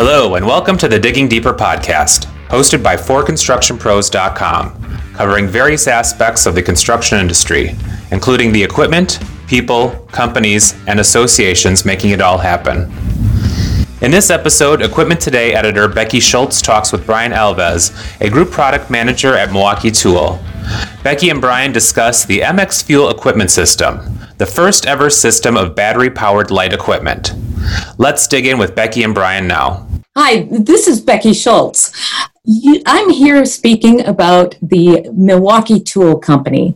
Hello, and welcome to the Digging Deeper podcast, hosted by ForConstructionPros.com, covering various aspects of the construction industry, including the equipment, people, companies, and associations making it all happen. In this episode, Equipment Today editor Becky Schultz talks with Brian Alves, a group product manager at Milwaukee Tool. Becky and Brian discuss the MX Fuel Equipment System, the first ever system of battery powered light equipment. Let's dig in with Becky and Brian now. Hi, this is Becky Schultz. I'm here speaking about the Milwaukee Tool Company.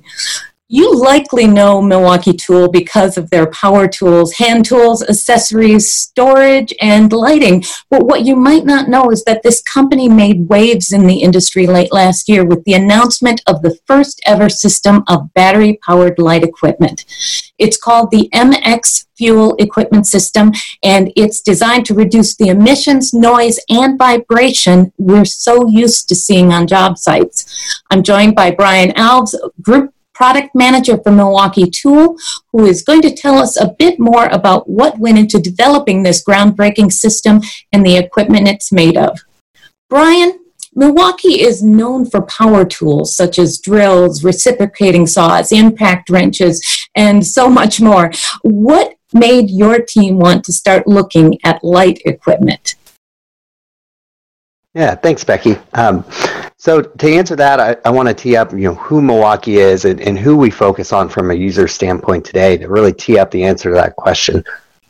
You likely know Milwaukee Tool because of their power tools, hand tools, accessories, storage, and lighting. But what you might not know is that this company made waves in the industry late last year with the announcement of the first ever system of battery powered light equipment. It's called the MX Fuel Equipment System, and it's designed to reduce the emissions, noise, and vibration we're so used to seeing on job sites. I'm joined by Brian Alves, Group product manager for Milwaukee Tool, who is going to tell us a bit more about what went into developing this groundbreaking system and the equipment it's made of. Brian, Milwaukee is known for power tools such as drills, reciprocating saws, impact wrenches, and so much more. What made your team want to start looking at light equipment? Yeah, thanks, Becky. Um, so to answer that, I, I want to tee up, you know, who Milwaukee is and, and who we focus on from a user standpoint today to really tee up the answer to that question.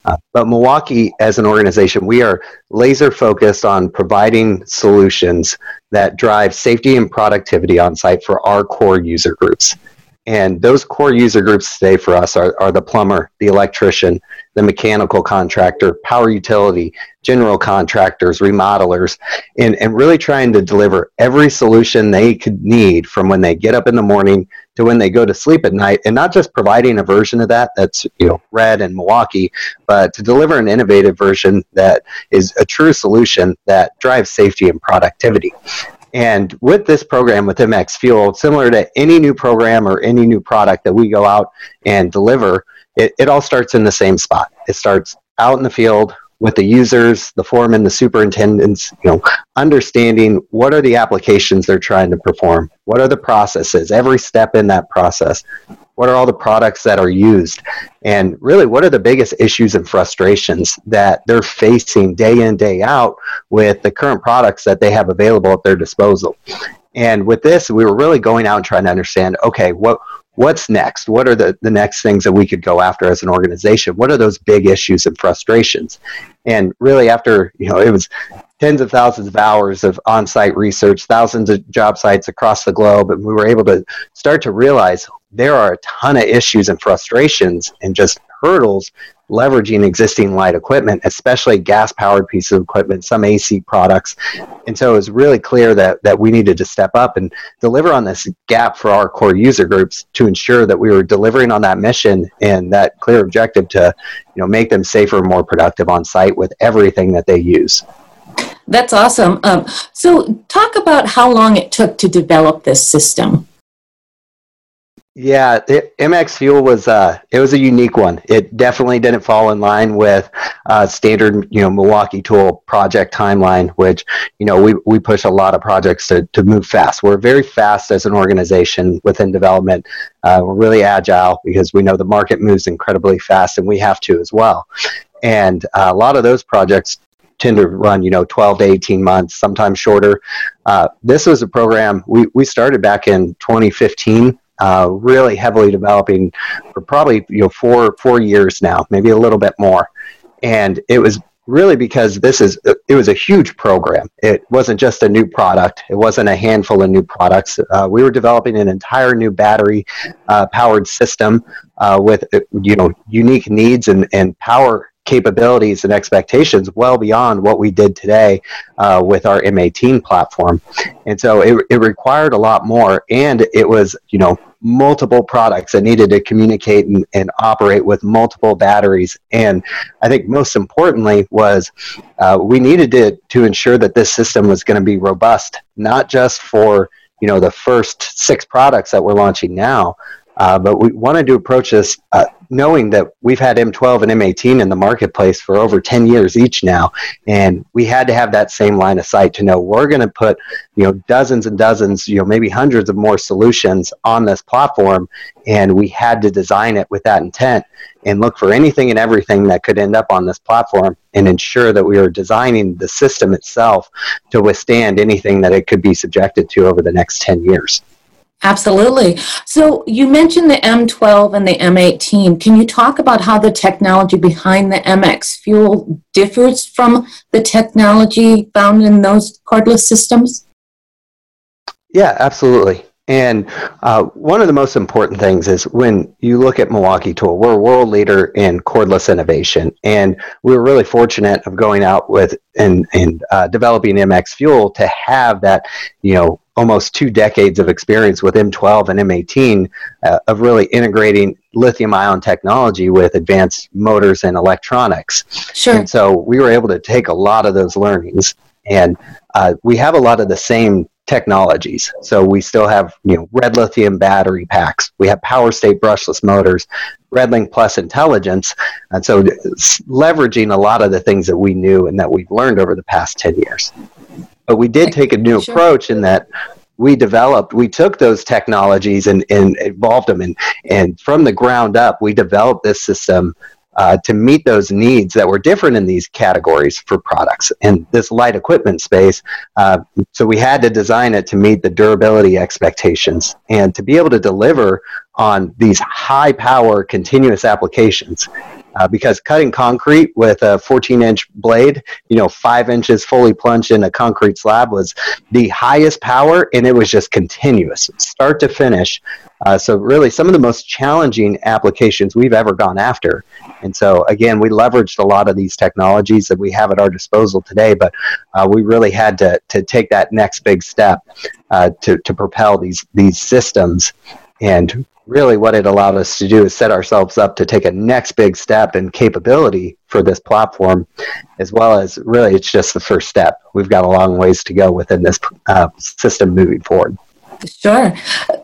Uh, but Milwaukee, as an organization, we are laser focused on providing solutions that drive safety and productivity on site for our core user groups. And those core user groups today for us are, are the plumber, the electrician, the mechanical contractor, power utility, general contractors, remodelers, and, and really trying to deliver every solution they could need from when they get up in the morning to when they go to sleep at night, and not just providing a version of that that's you know red and Milwaukee, but to deliver an innovative version that is a true solution that drives safety and productivity. And with this program with MX Fuel, similar to any new program or any new product that we go out and deliver, it, it all starts in the same spot. It starts out in the field with the users, the foreman, the superintendents, you know, understanding what are the applications they're trying to perform, what are the processes, every step in that process, what are all the products that are used, and really what are the biggest issues and frustrations that they're facing day in, day out with the current products that they have available at their disposal. And with this, we were really going out and trying to understand okay, what what's next? What are the, the next things that we could go after as an organization? What are those big issues and frustrations? And really, after, you know, it was tens of thousands of hours of on site research, thousands of job sites across the globe, and we were able to start to realize there are a ton of issues and frustrations and just hurdles leveraging existing light equipment, especially gas powered pieces of equipment, some AC products. And so it was really clear that, that we needed to step up and deliver on this gap for our core user groups to ensure that we were delivering on that mission and that clear objective to you know, make them safer and more productive on site with everything that they use. That's awesome. Um, so, talk about how long it took to develop this system. Yeah, MX Fuel was uh, it was a unique one. It definitely didn't fall in line with uh, standard, you know, Milwaukee Tool project timeline, which you know we, we push a lot of projects to, to move fast. We're very fast as an organization within development. Uh, we're really agile because we know the market moves incredibly fast, and we have to as well. And uh, a lot of those projects tend to run, you know, 12 to 18 months, sometimes shorter. Uh, this was a program we, we started back in 2015 uh, really heavily developing for probably you know four four years now, maybe a little bit more. And it was really because this is it was a huge program. It wasn't just a new product. It wasn't a handful of new products. Uh, we were developing an entire new battery uh, powered system uh, with you know unique needs and, and power capabilities and expectations well beyond what we did today uh, with our M18 platform. And so it, it required a lot more, and it was, you know, multiple products that needed to communicate and, and operate with multiple batteries. And I think most importantly was uh, we needed to, to ensure that this system was going to be robust, not just for you know the first six products that we're launching now Uh, but we wanted to approach this uh, knowing that we've had M12 and M18 in the marketplace for over 10 years each now, and we had to have that same line of sight to know we're going to put, you know, dozens and dozens, you know, maybe hundreds of more solutions on this platform, and we had to design it with that intent and look for anything and everything that could end up on this platform and ensure that we are designing the system itself to withstand anything that it could be subjected to over the next 10 years. Absolutely. So you mentioned the M12 and the M18. Can you talk about how the technology behind the MX fuel differs from the technology found in those cordless systems? Yeah, absolutely. And uh, one of the most important things is when you look at Milwaukee Tool, we're a world leader in cordless innovation, and we were really fortunate of going out with and and uh, developing MX Fuel to have that, you know, almost two decades of experience with M12 and M18 uh, of really integrating lithium ion technology with advanced motors and electronics. Sure. And so we were able to take a lot of those learnings and uh, we have a lot of the same technologies. So we still have, you know, RedLithium battery packs. We have PowerState brushless motors, RedLink Plus intelligence. And so leveraging a lot of the things that we knew and that we've learned over the past 10 years. But we did take a new sure. approach in that we developed, we took those technologies and, and evolved them. And, and from the ground up, we developed this system uh, to meet those needs that were different in these categories for products and this light equipment space. Uh, so we had to design it to meet the durability expectations and to be able to deliver on these high power continuous applications. Uh, because cutting concrete with a 14 inch blade, you know, five inches fully plunged in a concrete slab was the highest power and it was just continuous, start to finish. Uh, so, really, some of the most challenging applications we've ever gone after. And so, again, we leveraged a lot of these technologies that we have at our disposal today, but uh, we really had to, to take that next big step uh, to, to propel these, these systems and really what it allowed us to do is set ourselves up to take a next big step in capability for this platform as well as really it's just the first step. We've got a long ways to go within this uh, system moving forward. Sure.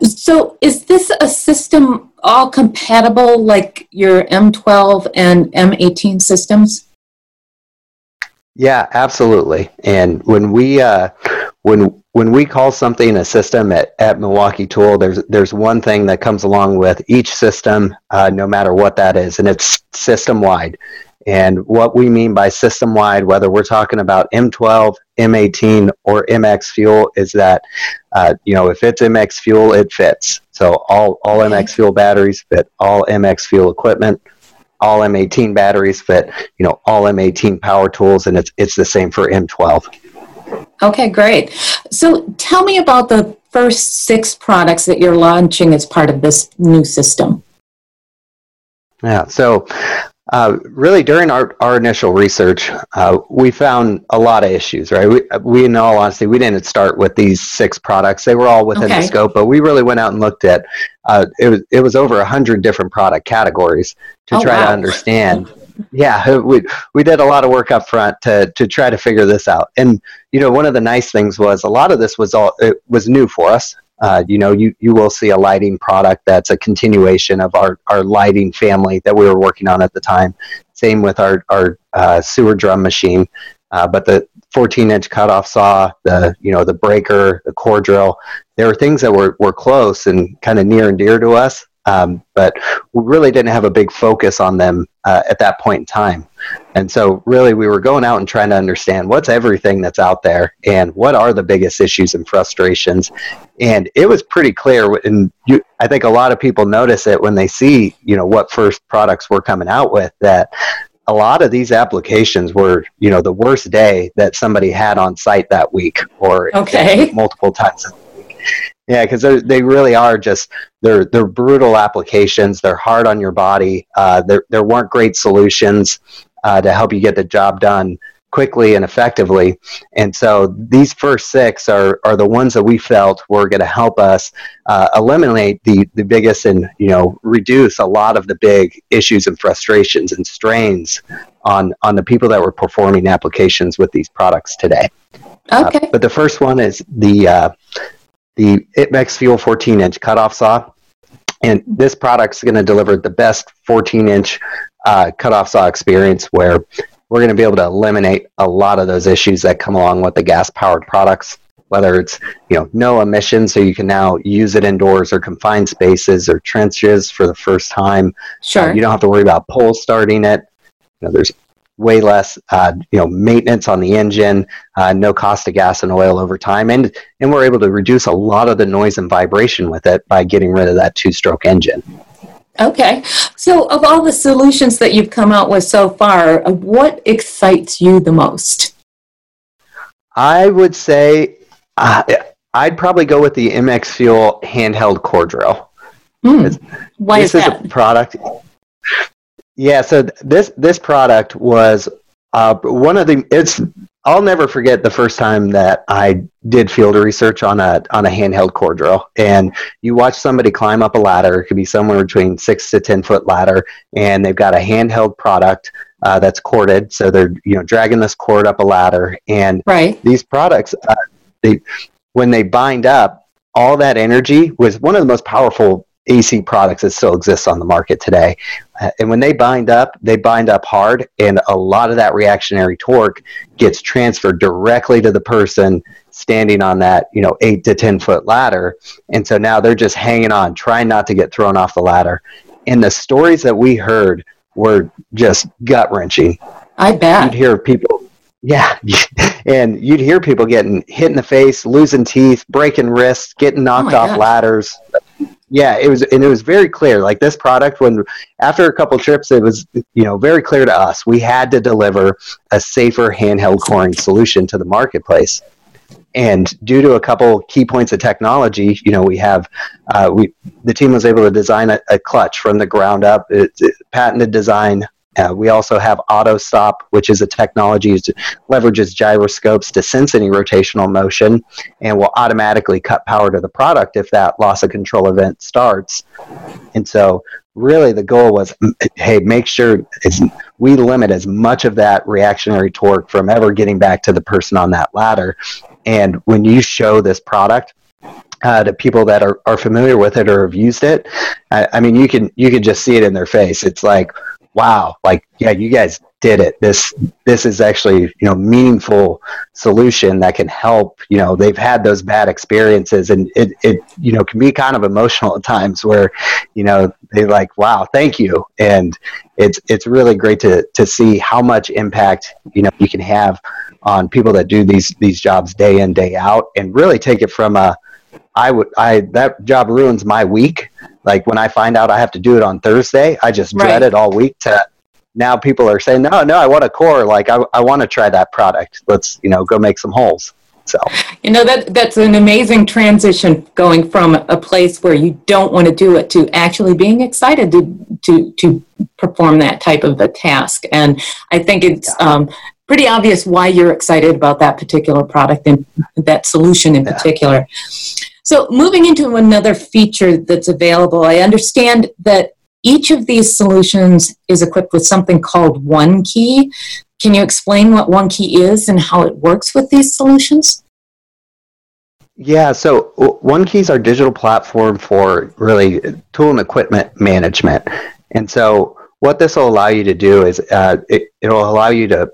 So is this a system all compatible like your m12 and m18 systems yeah absolutely and when we uh, when when we call something a system at, at Milwaukee Tool, there's there's one thing that comes along with each system, uh, no matter what that is, and it's system wide. And what we mean by system wide, whether we're talking about M12, M18, or MX fuel, is that uh, you know if it's MX fuel, it fits. So all all MX fuel batteries fit all MX fuel equipment. All M18 batteries fit, you know, all M18 power tools, and it's it's the same for M12. Okay, great. So tell me about the first six products that you're launching as part of this new system. Yeah, so uh, really during our, our initial research, uh, we found a lot of issues, right? We, we, in all honesty, we didn't start with these six products. They were all within okay. the scope, but we really went out and looked at, uh, it, was, it was over 100 different product categories to oh, try wow. to understand yeah, we we did a lot of work up front to to try to figure this out. And you know, one of the nice things was a lot of this was all it was new for us. Uh, you know, you, you will see a lighting product that's a continuation of our, our lighting family that we were working on at the time. Same with our, our uh, sewer drum machine. Uh, but the 14 inch cutoff saw, the, you know, the breaker, the core drill, there were things that were, were close and kind of near and dear to us um, but we really didn't have a big focus on them uh, at that point in time. And so, really, we were going out and trying to understand what's everything that's out there and what are the biggest issues and frustrations. And it was pretty clear, and you, I think a lot of people notice it when they see, you know, what first products we're coming out with that a lot of these applications were, you know, the worst day that somebody had on site that week or okay. multiple times yeah, because they really are just they're they're brutal applications. They're hard on your body. Uh, there there weren't great solutions uh, to help you get the job done quickly and effectively. And so these first six are are the ones that we felt were going to help us uh, eliminate the the biggest and you know reduce a lot of the big issues and frustrations and strains on on the people that were performing applications with these products today. Okay. Uh, but the first one is the uh, the ITMEX Fuel 14 inch cutoff saw. And this product's going to deliver the best 14 inch uh, cutoff saw experience where we're going to be able to eliminate a lot of those issues that come along with the gas powered products whether it's you know no emissions so you can now use it indoors or confined spaces or trenches for the first time. Sure. uh, you don't have to worry about pole starting it. You know there's way less uh, you know maintenance on the engine uh, no cost of gas and oil over time and and we're able to reduce a lot of the noise and vibration with it by getting rid of that two stroke engine Okay. So, of all the solutions that you've come out with so far, what excites you the most? I would say uh, I'd probably go with the MX Fuel handheld core drill. Mm. Why this is that? Is a product. Yeah, so this this product was uh, one of the. It's I'll never forget the first time that I did field research on a on a handheld core drill, and you watch somebody climb up a ladder. It could be somewhere between six to ten foot ladder, and they've got a handheld product uh, that's corded, so they're you know dragging this cord up a ladder, and right. these products, uh, they when they bind up, all that energy was one of the most powerful AC products that still exists on the market today. Uh, and when they bind up, they bind up hard, and a lot of that reactionary torque gets transferred directly to the person standing on that, you know, eight to 10 foot ladder. And so now they're just hanging on, trying not to get thrown off the ladder. And the stories that we heard were just gut wrenching. I bet. You'd hear people yeah, and you'd hear people getting hit in the face, losing teeth, breaking wrists, getting knocked oh off gosh. ladders. Yeah, it was, and it was very clear. Like this product, when after a couple trips, it was you know very clear to us we had to deliver a safer handheld coring solution to the marketplace. And due to a couple key points of technology, you know, we have uh, we the team was able to design a, a clutch from the ground up. It's a patented design uh, we also have auto stop, which is a technology that leverages gyroscopes to sense any rotational motion and will automatically cut power to the product if that loss of control event starts. And so, really, the goal was hey, make sure we limit as much of that reactionary torque from ever getting back to the person on that ladder. And when you show this product, uh, to people that are, are familiar with it or have used it, I, I mean, you can you can just see it in their face. It's like, wow, like yeah, you guys did it. This this is actually you know meaningful solution that can help. You know they've had those bad experiences, and it it you know can be kind of emotional at times where you know they like wow, thank you, and it's it's really great to to see how much impact you know you can have on people that do these these jobs day in day out, and really take it from a I would I that job ruins my week. Like when I find out I have to do it on Thursday, I just Right. dread it all week to now people are saying, No, no, I want a core, like I, I want to try that product. Let's, you know, go make some holes. So You know that that's an amazing transition going from a place where you don't want to do it to actually being excited to to to perform that type of a task. And I think it's um, pretty obvious why you're excited about that particular product and that solution in Yeah. particular. So moving into another feature that's available, I understand that each of these solutions is equipped with something called One Key. Can you explain what One Key is and how it works with these solutions? Yeah, so One Key is our digital platform for really tool and equipment management. And so what this will allow you to do is uh, it, it'll allow you to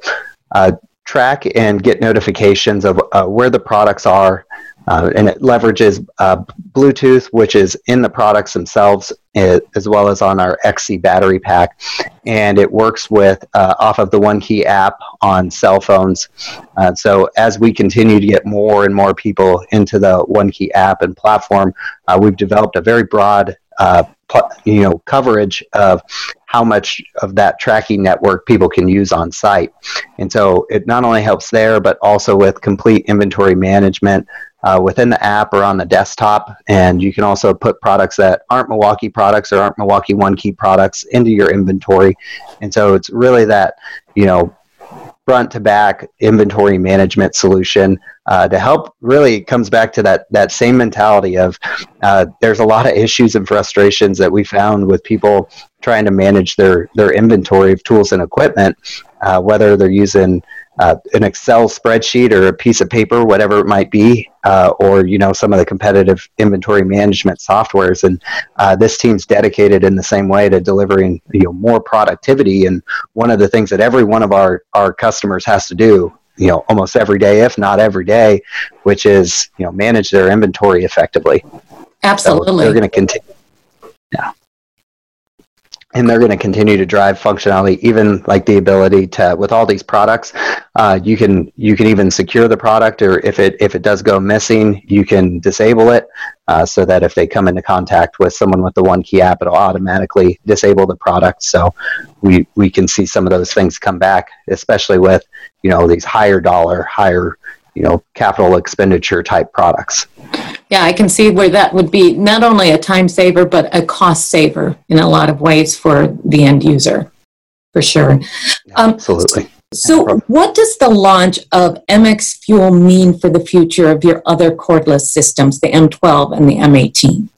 uh, track and get notifications of uh, where the products are. Uh, and it leverages uh, Bluetooth, which is in the products themselves, eh, as well as on our XC battery pack. And it works with uh, off of the One Key app on cell phones. Uh, so as we continue to get more and more people into the One Key app and platform, uh, we've developed a very broad, uh, you know, coverage of how much of that tracking network people can use on site. And so it not only helps there, but also with complete inventory management uh, within the app or on the desktop. And you can also put products that aren't Milwaukee products or aren't Milwaukee One Key products into your inventory. And so it's really that, you know, front to back inventory management solution uh, to help really comes back to that that same mentality of uh, there's a lot of issues and frustrations that we found with people trying to manage their their inventory of tools and equipment uh, whether they're using uh, an Excel spreadsheet or a piece of paper, whatever it might be, uh, or you know some of the competitive inventory management softwares. And uh, this team's dedicated in the same way to delivering you know more productivity. And one of the things that every one of our our customers has to do you know almost every day if not every day which is you know manage their inventory effectively absolutely so they're going to continue yeah and they're going to continue to drive functionality even like the ability to with all these products uh, you can you can even secure the product or if it if it does go missing you can disable it uh, so that if they come into contact with someone with the one key app it'll automatically disable the product. So we we can see some of those things come back especially with you know these higher dollar higher you know capital expenditure type products yeah, I can see where that would be not only a time saver, but a cost saver in a lot of ways for the end user, for sure. Um, Absolutely. So, what does the launch of MX Fuel mean for the future of your other cordless systems, the M12 and the M18?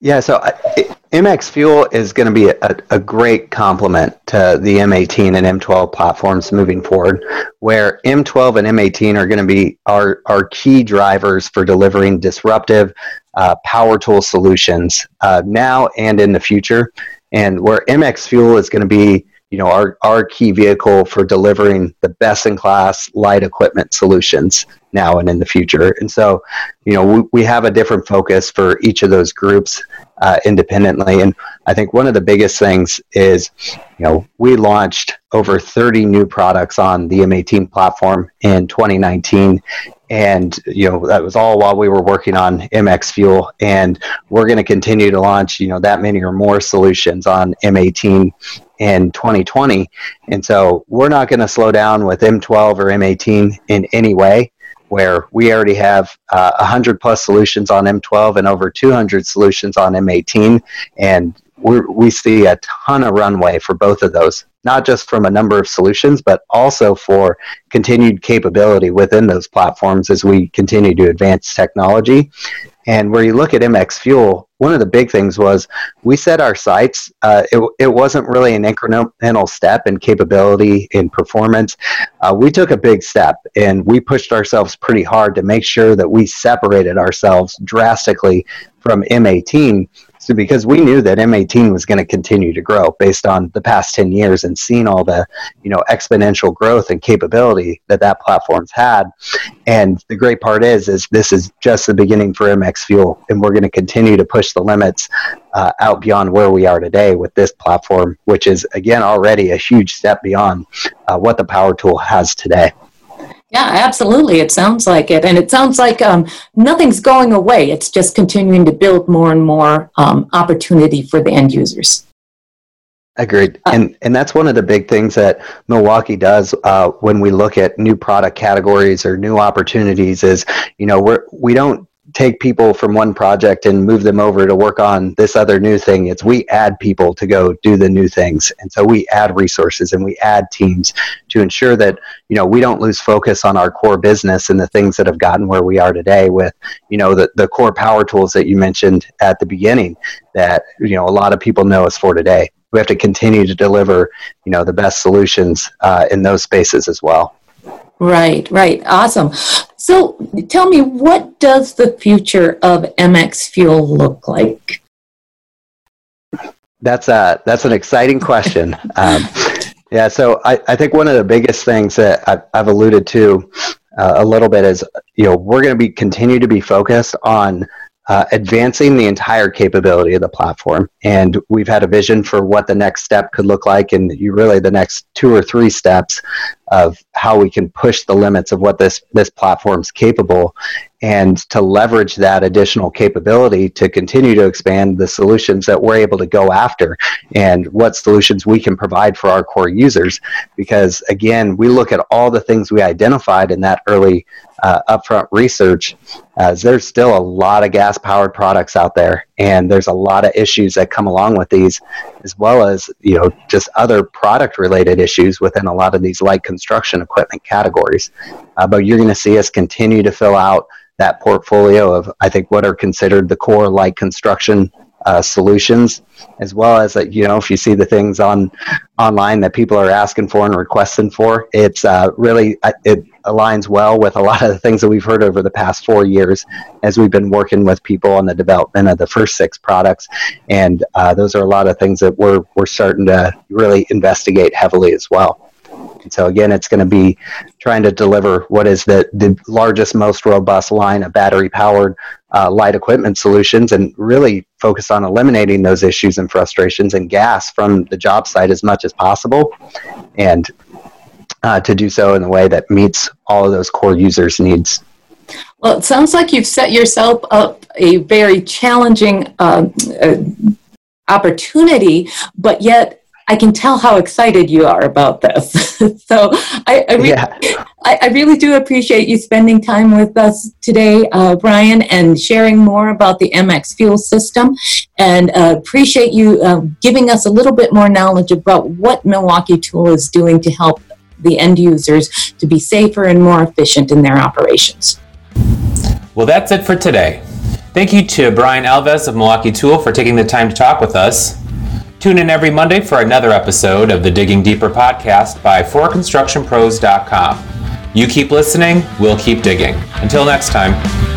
Yeah, so it, MX Fuel is going to be a, a, great complement to the M18 and M12 platforms moving forward, where M12 and M18 are going to be our, our key drivers for delivering disruptive uh, power tool solutions uh, now and in the future. And where MX Fuel is going to be you know our, our key vehicle for delivering the best in class light equipment solutions now and in the future. And so you know we, we have a different focus for each of those groups uh, independently. And i think one of the biggest things is you know we launched over 30 new products on the m18 platform in 2019 and you know that was all while we were working on mx fuel. And we're going to continue to launch you know that many or more solutions on m18 in 2020. And so we're not going to slow down with M12 or M18 in any way, where we already have uh, 100 plus solutions on M12 and over 200 solutions on M18. And we see a ton of runway for both of those, not just from a number of solutions, but also for continued capability within those platforms as we continue to advance technology. And where you look at MX Fuel, one of the big things was we set our sights. Uh, it, it wasn't really an incremental step in capability in performance. Uh, we took a big step and we pushed ourselves pretty hard to make sure that we separated ourselves drastically from M18 so because we knew that M18 was going to continue to grow based on the past 10 years and seeing all the, you know, exponential growth and capability that that platform's had. And the great part is, is this is just the beginning for MX Fuel, and we're going to continue to push the limits uh, out beyond where we are today with this platform, which is again already a huge step beyond uh, what the Power Tool has today. Yeah, absolutely. It sounds like it. And it sounds like um, nothing's going away. It's just continuing to build more and more um, opportunity for the end users. Agreed. Uh, and, and that's one of the big things that Milwaukee does uh, when we look at new product categories or new opportunities is, you know, we're, we don't take people from one project and move them over to work on this other new thing. It's we add people to go do the new things. And so we add resources and we add teams to ensure that, you know, we don't lose focus on our core business and the things that have gotten where we are today with, you know, the, the core power tools that you mentioned at the beginning that, you know, a lot of people know us for today. We have to continue to deliver, you know, the best solutions uh, in those spaces as well. Right, right. Awesome. So tell me, what does the future of MX Fuel look like? That's a that's an exciting question. um, yeah, so I, I think one of the biggest things that I've, I've alluded to uh, a little bit is you know we're going to be continue to be focused on uh, advancing the entire capability of the platform. And we've had a vision for what the next step could look like, and you really the next two or three steps of how we can push the limits of what this this platform's capable, and to leverage that additional capability to continue to expand the solutions that we're able to go after, and what solutions we can provide for our core users. Because again, we look at all the things we identified in that early uh, upfront research, as there's still a lot of gas powered products out there, and there's a lot of issues that come along with these, as well as you know just other product related issues within a lot of these light construction equipment categories. Uh, but you're going to see us continue to fill out that portfolio of I think what are considered the core light construction uh, solutions, as well as you know if you see the things on online that people are asking for and requesting for, it's uh, really uh, it aligns well with a lot of the things that we've heard over the past four years as we've been working with people on the development of the first six products, and uh, those are a lot of things that we're we're starting to really investigate heavily as well. So again, it's going to be trying to deliver what is the, the largest, most robust line of battery powered uh, light equipment solutions and really focus on eliminating those issues and frustrations and gas from the job site as much as possible. And uh, to do so in a way that meets all of those core users' needs. Well, it sounds like you've set yourself up a very challenging uh, uh, opportunity, but yet I can tell how excited you are about this. so I, I, really, yeah. I, I, really do appreciate you spending time with us today, uh, Brian, and sharing more about the MX fuel system. And uh, appreciate you uh, giving us a little bit more knowledge about what Milwaukee Tool is doing to help the end users to be safer and more efficient in their operations. Well, that's it for today. Thank you to Brian Alves of Milwaukee Tool for taking the time to talk with us. Tune in every Monday for another episode of the Digging Deeper podcast by ForConstructionPros.com. You keep listening, we'll keep digging. Until next time.